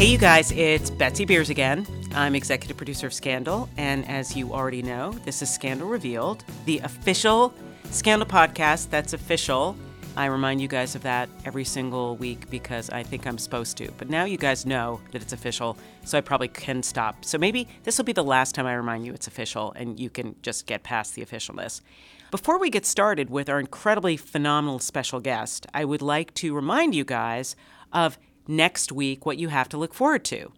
Hey, you guys, it's Betsy Beers again. I'm executive producer of Scandal, and as you already know, this is Scandal Revealed, the official Scandal podcast that's official. I remind you guys of that every single week because I think I'm supposed to. But now you guys know that it's official, so I probably can stop. So maybe this will be the last time I remind you it's official and you can just get past the officialness. Before we get started with our incredibly phenomenal special guest, I would like to remind you guys of next week what you have to look forward to.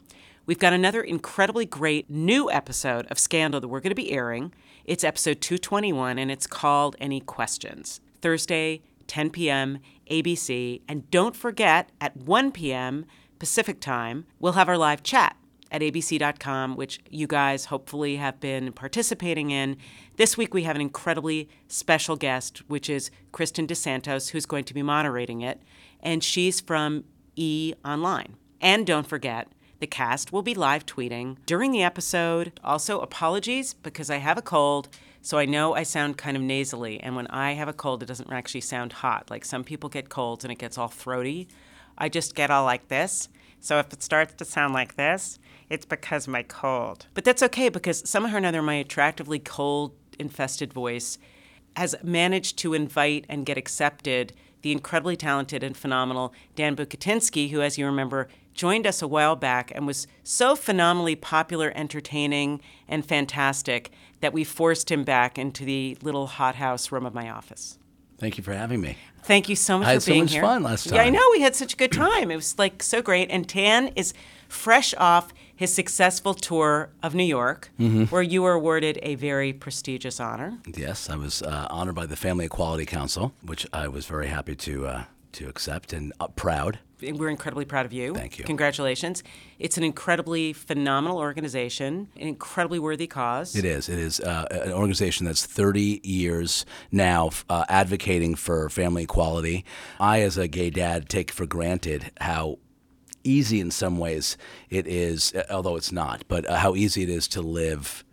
We've got another incredibly great new episode of Scandal that we're going to be airing. It's episode 221 and it's called Any Questions. Thursday, 10 p.m., ABC. And don't forget, at 1 p.m. Pacific time, we'll have our live chat at abc.com, which you guys hopefully have been participating in. This week we have an incredibly special guest, which is Kristin Dos Santos, who's going to be moderating it. And she's from E Online. And don't forget, the cast will be live tweeting during the episode. Also, apologies because I have a cold, so I know I sound kind of nasally. And when I have a cold, it doesn't actually sound hot. Like some people get colds and it gets all throaty. I just get all like this. So if it starts to sound like this, it's because of my cold. But that's okay because somehow or another, my attractively cold infested voice has managed to invite and get accepted the incredibly talented and phenomenal Dan Bucatinsky, who, as you remember, joined us a while back and was so phenomenally popular, entertaining, and fantastic that we forced him back into the little hothouse room of my office. Thank you for having me. Thank you so much I had for being so much here. fun last time. Yeah, I know we had such a good time. It was like so great. And Dan is fresh off his successful tour of New York, Mm-hmm. where you were awarded a very prestigious honor. Yes, I was uh, honored by the Family Equality Council, which I was very happy to uh, to accept and uh, proud. We're incredibly proud of you. Thank you. Congratulations. It's an incredibly phenomenal organization, an incredibly worthy cause. It is. It is uh, an organization that's 30 years now uh, advocating for family equality. I, as a gay dad, take for granted how easy, in some ways, it is, uh, although it's not, but uh, how easy it is to live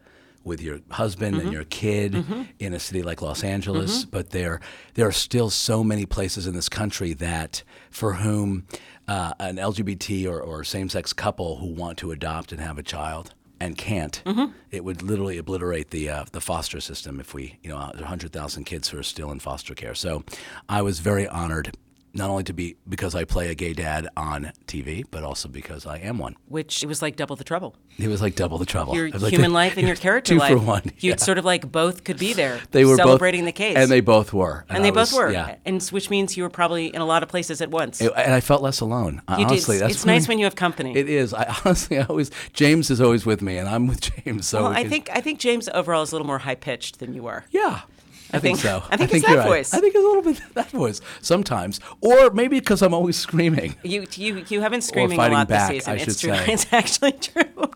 with your husband and your kid in a city like Los Angeles. But there, there are still so many places in this country that, for whom uh, an LGBT or, or same-sex couple who want to adopt and have a child and can't, it would literally obliterate the uh, the foster system if we, you know, there are 100,000 kids who are still in foster care. So I was very honored not only to be because I play a gay dad on TV, but also because I am one. Which it was like double the trouble. It was like double the trouble. Your like human life and your character two life. for one. You yeah. sort of like both could be there. They were celebrating both, the case. and they both were, And they I both was- were. Yeah, And which means you were probably in a lot of places at once. It- and I felt less alone. Uh, you honestly, did. that's It's nice when you have company. It is. I honestly, I always James is always with me, and I'm with James. So well, I can- think I think James overall is a little more high pitched than you were. Yeah. I, think- so. I think it's that right. voice. I think it's a little bit that voice sometimes, or maybe because I'm always screaming. You you you have been screaming a lot back, this season. I it's should true. say. It's actually true.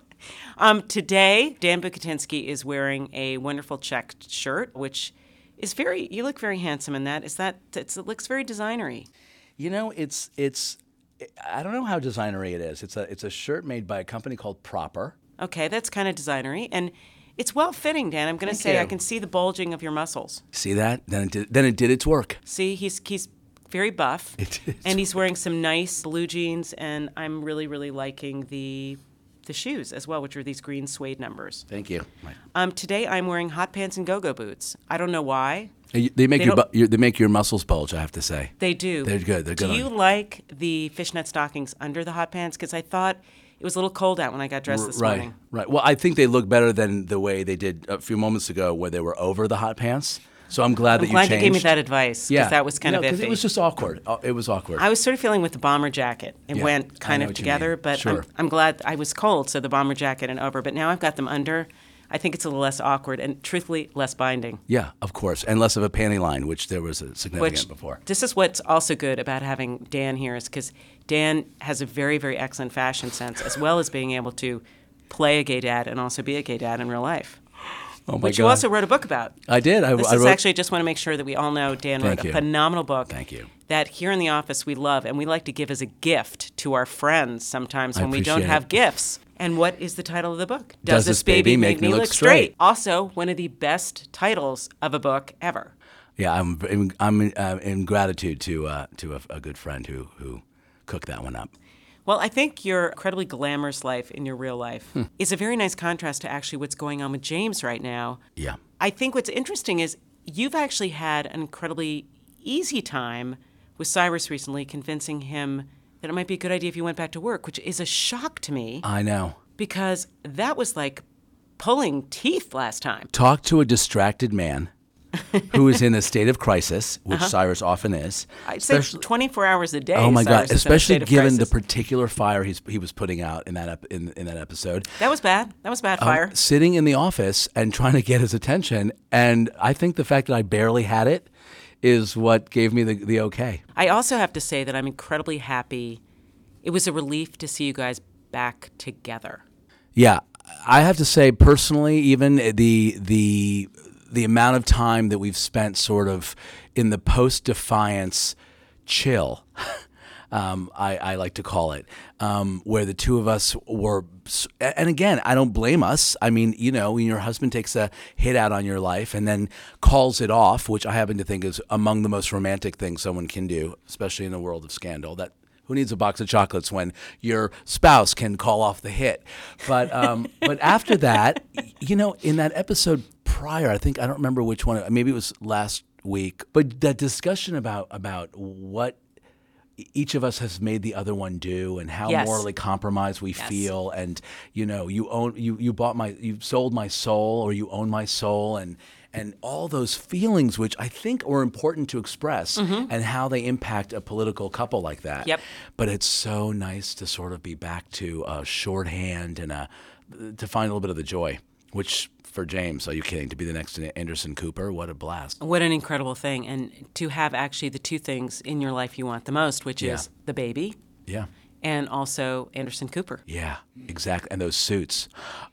Um, today, Dan Bucatinsky is wearing a wonderful checked shirt, which is very. You look very handsome in that. Is that? It's, it looks very designery. You know, it's it's. I don't know how designery it is. It's a it's a shirt made by a company called Proper. Okay, that's kind of designery, and it's well fitting, Dan. I'm going to Thank say I can see the bulging of your muscles. See that? Then it did, then it did its work. See, he's he's very buff, It is. and he's wearing some nice blue jeans, and I'm really really liking the the shoes as well, which are these green suede numbers. Thank you. Um, today I'm wearing hot pants and go-go boots. I don't know why. They they make They your, bu- your they make your muscles bulge. I have to say. They do. They're good. They're good Do you you. like the fishnet stockings under the hot pants? Because I thought it was a little cold out when I got dressed this right, morning. right. Well, I think they look better than the way they did a few moments ago, where they were over the hot pants. So I'm glad that I'm glad you you gave me that advice because Yeah, that was kind You know, of iffy. It was just awkward. Uh, It was awkward. I was sort of feeling with the bomber jacket. It Yeah, went kind of together, but Sure. I'm, I'm glad I was cold, so the bomber jacket and over. But now I've got them under. I think it's a little less awkward and truthfully less binding. yeah, of course, and less of a panty line, which there was a significant Which before. this is what's also good about having Dan here is because Dan has a very very excellent fashion sense as well as being able to play a gay dad and also be a gay dad in real life. Oh my which God. you also wrote a book about. I did. I, This I is wrote, actually I just want to make sure that we all know Dan Thank wrote a you. phenomenal book. Thank you. That here in the office we love and we like to give as a gift to our friends sometimes I when we don't appreciate have gifts. And what is the title of the book? Does This Baby Make Me Look Straight? Also, one of the best titles of a book ever. Yeah, I'm I'm, I'm uh, in gratitude to uh, to a, a good friend who who cooked that one up. Well, I think your incredibly glamorous life in your real life Hmm. is a very nice contrast to actually what's going on with James right now. Yeah. I think what's interesting is you've actually had an incredibly easy time with Cyrus recently, convincing him that it might be a good idea if you went back to work, which is a shock to me I know. because that was like pulling teeth last time. Talk to a distracted man who is in a state of crisis, which Cyrus often is. Uh-huh. I'd say 24 hours a day. Oh my Cyrus God! Especially given the particular fire he's, he was putting out in that ep- in, in that episode, that was bad. That was bad Um, fire. sitting in the office and trying to get his attention, and I think the fact that I barely had it is what gave me the the okay. I also have to say that I'm incredibly happy. It was a relief to see you guys back together. Yeah, I have to say personally, even the the the amount of time that we've spent sort of in the post defiance chill. Um, I, I like to call it, um, where the two of us were, and again, I don't blame us. I mean, you know, when your husband takes a hit out on your life and then calls it off, which I happen to think is among the most romantic things someone can do, especially in the world of scandal. That who needs a box of chocolates when your spouse can call off the hit? But um, but after that, you know, in that episode prior, I think I don't remember which one. Maybe it was last week. But that discussion about about what each of us has made the other one do and how Yes. morally compromised we feel and you know you own you you bought my you sold my soul or you own my soul and and all those feelings which I think are important to express and how they impact a political couple like that. Mm-hmm. Yep. But it's so nice to sort of be back to a shorthand and a to find a little bit of the joy, which for James, are you kidding? To be the next Anderson Cooper, what a blast! What an incredible thing. And to have actually the two things in your life you want the most, which Yeah. is the baby Yeah. and also Anderson Cooper. Yeah, exactly. And those suits.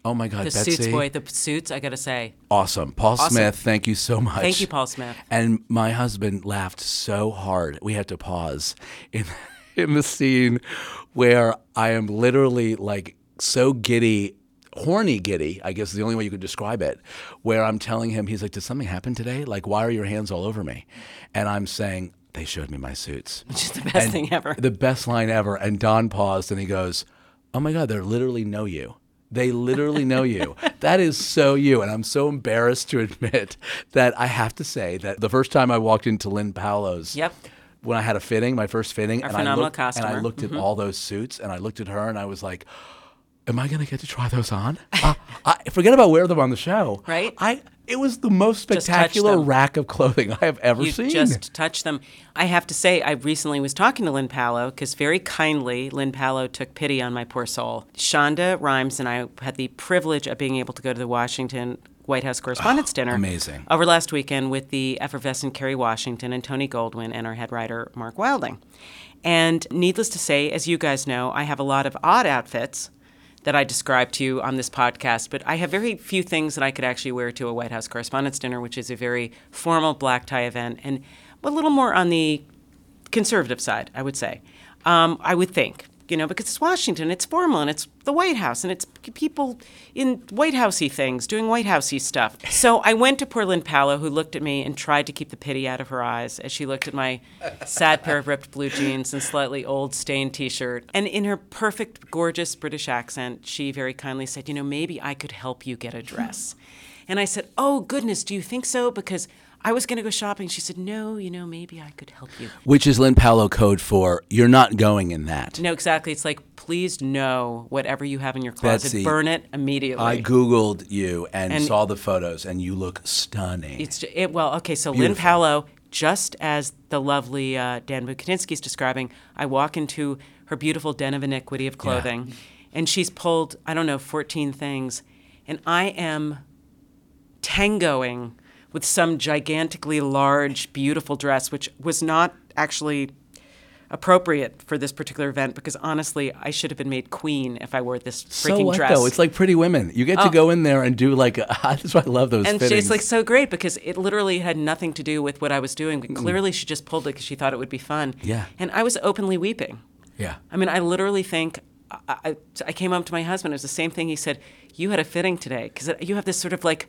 Oh my God, The Betsy. suits, boy, the suits, I got to say. Awesome. Paul Smith, thank you so much. Thank you, Paul Smith. And my husband laughed so hard. We had to pause in in the scene where I am literally like so giddy, horny giddy, I guess is the only way you could describe it, where I'm telling him, he's like, Did something happen today? Like, why are your hands all over me? And I'm saying, They showed me my suits. Which is the best And thing ever. The best line ever. And Don paused and he goes, Oh my God, they literally know you. They literally know you. That is so you. And I'm so embarrassed to admit that I have to say that the first time I walked into Lyn Paolo's, Yep. when I had a fitting, my first fitting, and I, looked, and I. Mm-hmm. looked at all those suits and I looked at her and I was like, Am I going to get to try those on? uh, I, forget about wear them on the show. Right. I. It was the most spectacular rack of clothing I have ever You seen. just touch them. I have to say, I recently was talking to Lyn Paolo because very kindly, Lyn Paolo took pity on my poor soul. Shonda Rhimes and I had the privilege of being able to go to the Washington White House Correspondents' Dinner. amazing. Over last weekend with the effervescent Kerry Washington and Tony Goldwyn and our head writer, Mark Wilding. And needless to say, as you guys know, I have a lot of odd outfits that I described to you on this podcast, but I have very few things that I could actually wear to a White House Correspondents' Dinner, which is a very formal black tie event and a little more on the conservative side, I would say. Um, I would think, you know, because it's Washington, it's formal, and it's the White House, and it's people in White Housey things doing White Housey stuff. So I went to poor Lyn Paolo, who looked at me and tried to keep the pity out of her eyes as she looked at my sad pair of ripped blue jeans and slightly old stained T-shirt. And in her perfect, gorgeous British accent, she very kindly said, "You know, maybe I could help you get a dress." And I said, "Oh goodness, do you think so?" Because I was going to go shopping. She said, "No, you know, maybe I could help you." Which is Lyn Paolo code for you're not going in that. No, exactly. It's like, please know whatever you have in your closet, Betsy, burn it immediately. I Googled you and, And- saw the photos, and you look stunning. it's it, well, okay. So Lynn Beautiful. Palo, just as the lovely uh, Dan Bucatinsky is describing, I walk into her beautiful den of iniquity of clothing, and she's pulled I don't know 14 things, and I am tangoing with some gigantically large, beautiful dress, which was not actually appropriate for this particular event because honestly, I should have been made queen if I wore this freaking so what dress. Oh. though? It's like Pretty Women. You get to oh. go in there and do like. A, that's why I love those. and fittings. it's like so great because it literally had nothing to do with what I was doing. But mm. clearly, she just pulled it because she thought it would be fun. Yeah. And I was openly weeping. yeah. I mean, I literally think I, I, I came up to my husband. It was the same thing. He said, "You had a fitting today because you have this sort of like."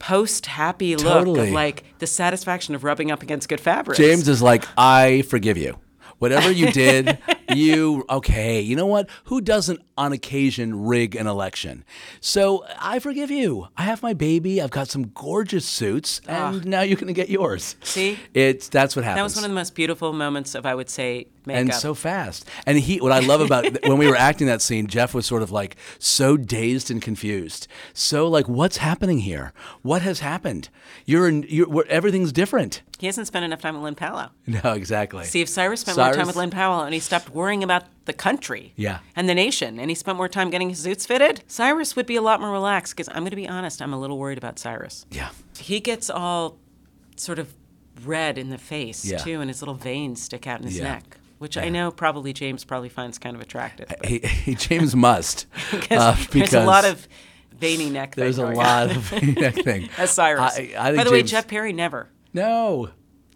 Post happy look Totally. of like the satisfaction of rubbing up against good fabrics. James is like, I forgive you. Whatever you did, you okay? You know what? Who doesn't on occasion rig an election? So I forgive you. I have my baby. I've got some gorgeous suits, ah. and now you're to get yours. See? it's that's what happens. That was one of the most beautiful moments of, I would say, makeup. and so fast. And he, what I love about when we were acting that scene, Jeff was sort of like so dazed and confused, so like, what's happening here? What has happened? You're in, you're, everything's different. he hasn't spent enough time with Lyn Paolo. No, exactly. See, if Cyrus spent more time with Lyn Paolo and he stopped worrying about the country Yeah. and the nation and he spent more time getting his suits fitted, Cyrus would be a lot more relaxed because I'm going to be honest, I'm a little worried about Cyrus. yeah. He gets all sort of red in the face, Yeah. too, and his little veins stick out in his Yeah. neck, which I know probably James probably finds kind of attractive. but- He, he, James must because uh, there's a lot of veiny neck thing there's a lot on. of neck thing. As Cyrus. I, I think By the way, Jeff Perry never. No,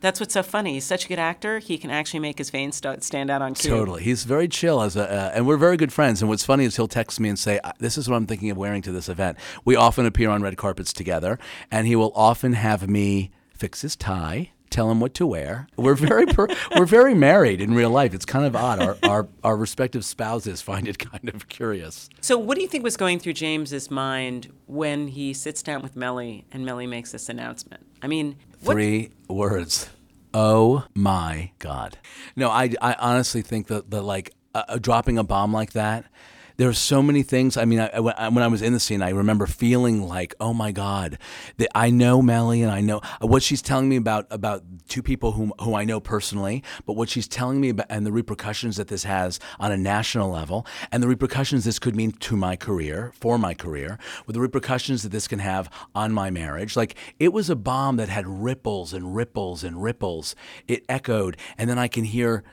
That's what's so funny. He's such a good actor. He can actually make his veins st- stand out on cue. Totally. He's very chill as a, uh, and we're very good friends. And what's funny is he'll text me and say, "Uh, "This is what I'm thinking of wearing to this event." We often appear on red carpets together, and he will often have me fix his tie, tell him what to wear. We're very per- we're very married in real life. It's kind of odd. Our, our our respective spouses find it kind of curious. So, what do you think was going through James's mind when he sits down with Mellie and Mellie makes this announcement? I mean, what, Three words. Oh my God. No, I, I honestly think that the like uh, dropping a bomb like that. There are so many things. I mean, I, I- when I- was in the scene, I remember feeling like, "Oh my God!" That I know Mellie, and I know uh, what she's telling me about about two people whom who I know personally, but what she's telling me about and the repercussions that this has on a national level, and the repercussions this could mean to my career, for my career, with the repercussions that this can have on my marriage. Like it was a bomb that had ripples and ripples and ripples. It echoed, and then I can hear,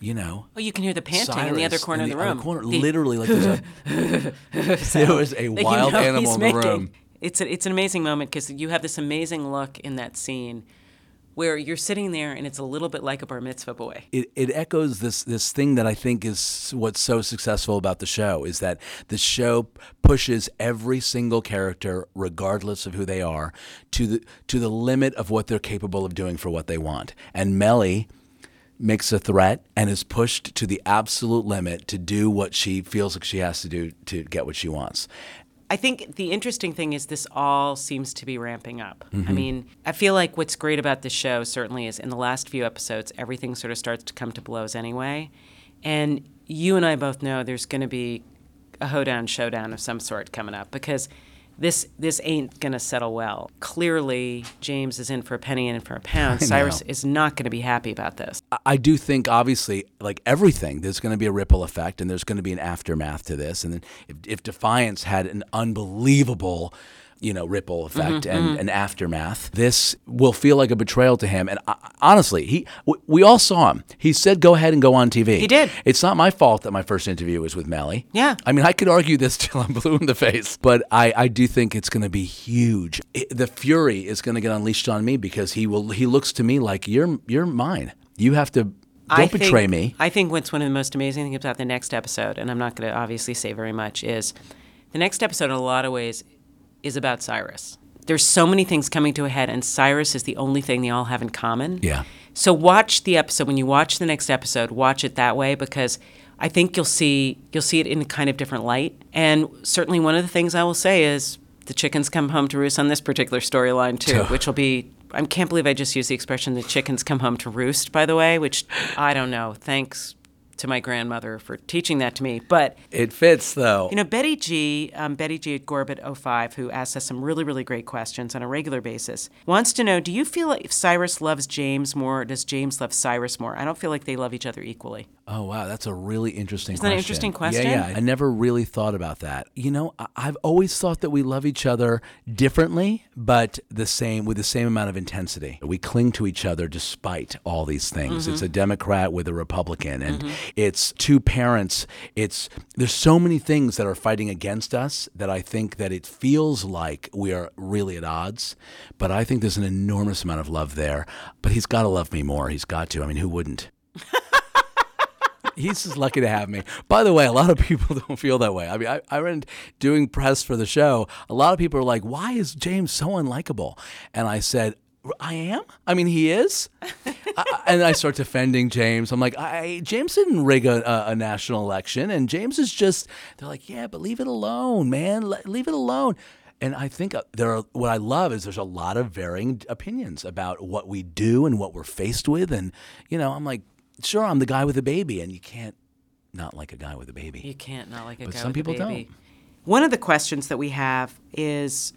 you know. oh, you can hear the panting in the other corner in of the room. corner, The- literally, like there's a, there was a that you wild know animal in the making. room. It's a, it's an amazing moment because you have this amazing look in that scene where you're sitting there and it's a little bit like a bar mitzvah boy. It, it echoes this this thing that I think is what's so successful about the show is that the show pushes every single character, regardless of who they are, to the to the limit of what they're capable of doing for what they want. And Mellie makes a threat and is pushed to the absolute limit to do what she feels like she has to do to get what she wants. I think the interesting thing is this all seems to be ramping up. Mm-hmm. I mean, I feel like what's great about this show certainly is in the last few episodes, everything sort of starts to come to blows anyway. And you and I both know there's going to be a hoedown showdown of some sort coming up because this this ain't going to settle well. Clearly, James is in for a penny and in for a pound. Cyrus is not going to be happy about this. I- I do think, obviously, like everything, there's going to be a ripple effect and there's going to be an aftermath to this. And then if, if Defiance had an unbelievable, you know, ripple effect and an aftermath, this will feel like a betrayal to him. And uh, honestly, he w- we all saw him. He said, "Go ahead and go on TV." He did. It's not my fault that my first interview was with Mellie. Yeah. I mean, I could argue this till I'm blue in the face, but I, I do think it's going to be huge. It- the fury is going to get unleashed on me because he will. He looks to me like you're you're mine. You have to. Don't I betray think, me. I think what's one of the most amazing things about the next episode, and I'm not going to obviously say very much, is the next episode in a lot of ways is about Cyrus. There's so many things coming to a head, and Cyrus is the only thing they all have in common. Yeah. So watch the episode when you watch the next episode. Watch it that way because I think you'll see you'll see it in a kind of different light. And certainly one of the things I will say is the chickens come home to roost on this particular storyline too, which will be. I can't believe I just used the expression "the chickens come home to roost." By the way, which I don't know. Thanks to my grandmother for teaching that to me, but. It fits though. You know, Betty G, um, Betty G at Gorbit05, who asks us some really, really great questions on a regular basis, wants to know Do you feel like Cyrus loves James more, or does James love Cyrus more? I don't feel like they love each other equally. Oh wow, that's a really interesting Isn't that an interesting question? Yeah, yeah. I never really thought about that. You know, I've always thought that we love each other differently, but the same with the same amount of intensity. We cling to each other despite all these things. It's a Mm-hmm. Democrat with a Republican, and it's two parents. It's there's so many things that are fighting against us that I think that it feels like we are really at odds. But I think there's an enormous amount of love there. But he's got to love me more. He's got to. I mean, who wouldn't? He's just lucky to have me. By the way, a lot of people don't feel that way. I mean, I, I ran doing press for the show. A lot of people are like, why is James so unlikable? And I said, I am. I mean, he is. I, and I start defending James. I'm like, I, James didn't rig a, a, a, national election, and James is just. They're like, yeah, but leave it alone, man. Le- leave it alone. And I think uh, there are. What I love is there's a lot of varying opinions about what we do and what we're faced with, and you know, I'm like, sure, I'm the guy with a baby, and you can't not like a guy with a baby. You can't not like a but guy some with people a baby. Some people don't. One of the questions that we have is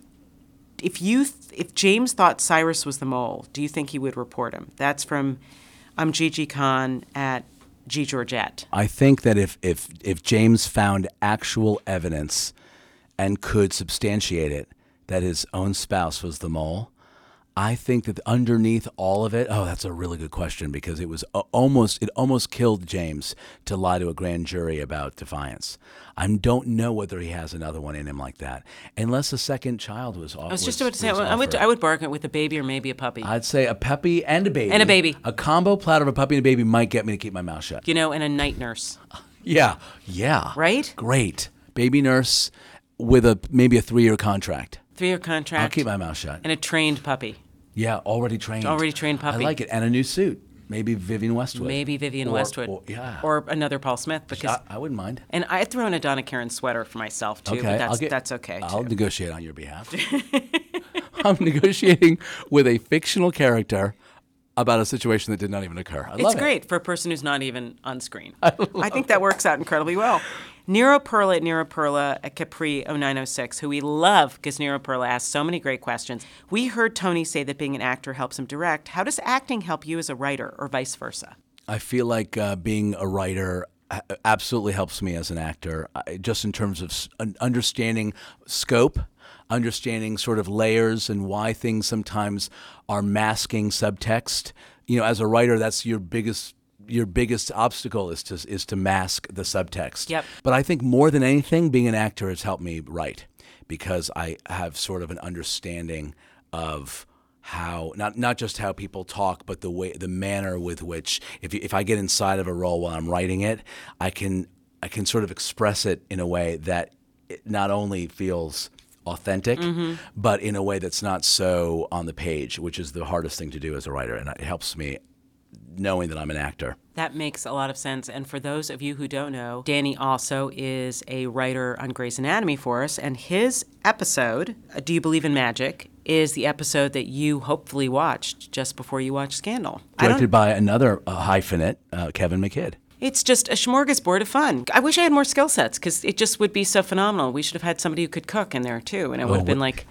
if you if James thought Cyrus was the mole, do you think he would report him? That's from I'm Gigi Khan at G Georgette. I think that if if if James found actual evidence and could substantiate it that his own spouse was the mole, I think that underneath all of it, oh, that's a really good question because it was uh, almost it almost killed James to lie to a grand jury about defiance. I don't know whether he has another one in him like that, unless a second child was. I was just about to say I would I would bargain with a baby or maybe a puppy. I'd say a puppy and a baby and a baby. A combo platter of a puppy and a baby might get me to keep my mouth shut. You know, and a night nurse. Yeah, yeah. Right. Great baby nurse with a maybe a three year contract. Three year contract. I'll keep my mouth shut. And a trained puppy. Yeah, already trained. Already trained puppy. I like it, and a new suit. Maybe Vivienne Westwood. Maybe Vivienne or, Westwood. Or, yeah. Or another Paul Smith because I, I, wouldn't mind. And I'd throw in a Donna Karan sweater for myself too. Okay, but that's get, that's okay. Too. I'll negotiate on your behalf. I'm negotiating with a fictional character about a situation that did not even occur. I it's it. great for a person who's not even on screen. I, I think that works out incredibly well. Nero Perla at Nero Perla at Capri 0906, who we love because Nero Perla asks so many great questions. We heard Tony say that being an actor helps him direct. How does acting help you as a writer, or vice versa? I feel like uh, being a writer absolutely helps me as an actor, just in terms of understanding scope, understanding sort of layers and why things sometimes are masking subtext. You know, as a writer, that's your biggest your biggest obstacle is to is to mask the subtext. Yep. But I think more than anything, being an actor has helped me write because I have sort of an understanding of how not not just how people talk, but the way the manner with which if you, if I get inside of a role while I'm writing it, I can I can sort of express it in a way that it not only feels authentic, mm-hmm. but in a way that's not so on the page, which is the hardest thing to do as a writer, and it helps me knowing that I'm an actor. That makes a lot of sense. And for those of you who don't know, Danny also is a writer on Grey's Anatomy for us. And his episode, uh, Do You Believe in Magic, is the episode that you hopefully watched just before you watched Scandal. Directed by another uh, hyphenate, uh, Kevin McKidd. It's just a smorgasbord of fun. I wish I had more skill sets because it just would be so phenomenal. We should have had somebody who could cook in there too, and it would have been like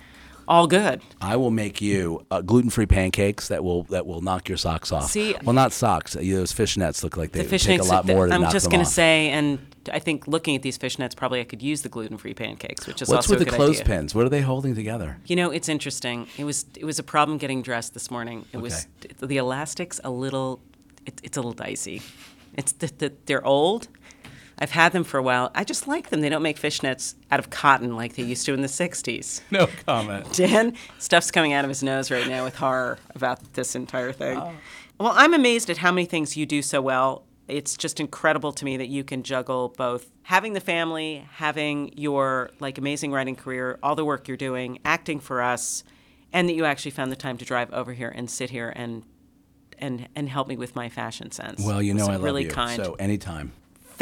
all good. I will make you uh, gluten-free pancakes that will that will knock your socks off. See, well, not socks. You know, those fishnets look like they the take a lot more to I'm just going to say, and I think looking at these fishnets, probably I could use the gluten-free pancakes, which is What's also with a the good idea. clothespins? What are they holding together? You know, it's interesting. It was it was a problem getting dressed this morning. It was the elastics a little. It, it's a little dicey. It's the, the, they're old I've had them for a while. I just like them. They don't make fishnets out of cotton like they used to in the 60s. No comment. Dan, stuff's coming out of his nose right now with horror about this entire thing. Oh. Well, I'm amazed at how many things you do so well. It's just incredible to me that you can juggle both having the family, having your like amazing writing career, all the work you're doing, acting for us, and that you actually found the time to drive over here and sit here and and and help me with my fashion sense. Well, you know I love really you. Kind. So anytime.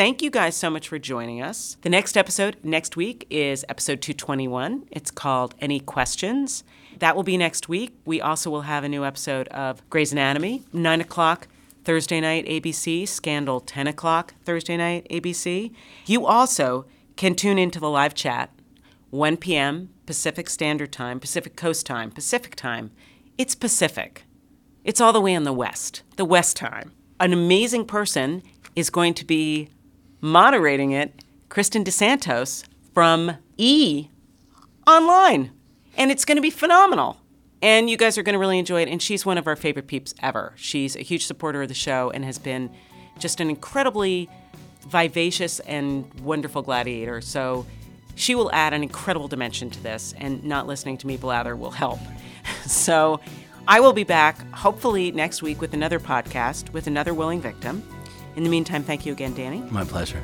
Thank you guys so much for joining us. The next episode next week is episode 221. It's called Any Questions. That will be next week. We also will have a new episode of Grey's Anatomy, 9 o'clock Thursday night ABC, Scandal, 10 o'clock Thursday night ABC. You also can tune into the live chat, 1 p.m. Pacific Standard Time, Pacific Coast Time, Pacific Time. It's Pacific. It's all the way in the West, the West Time. An amazing person is going to be moderating it, Kristin Dos Santos from E Online. And it's going to be phenomenal. And you guys are going to really enjoy it. And she's one of our favorite peeps ever. She's a huge supporter of the show and has been just an incredibly vivacious and wonderful gladiator. So she will add an incredible dimension to this, and not listening to me blather will help. so I will be back hopefully next week with another podcast with another willing victim. In the meantime, thank you again, Danny. My pleasure.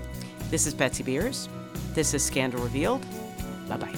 This is Betsy Beers. This is Scandal Revealed. Bye bye.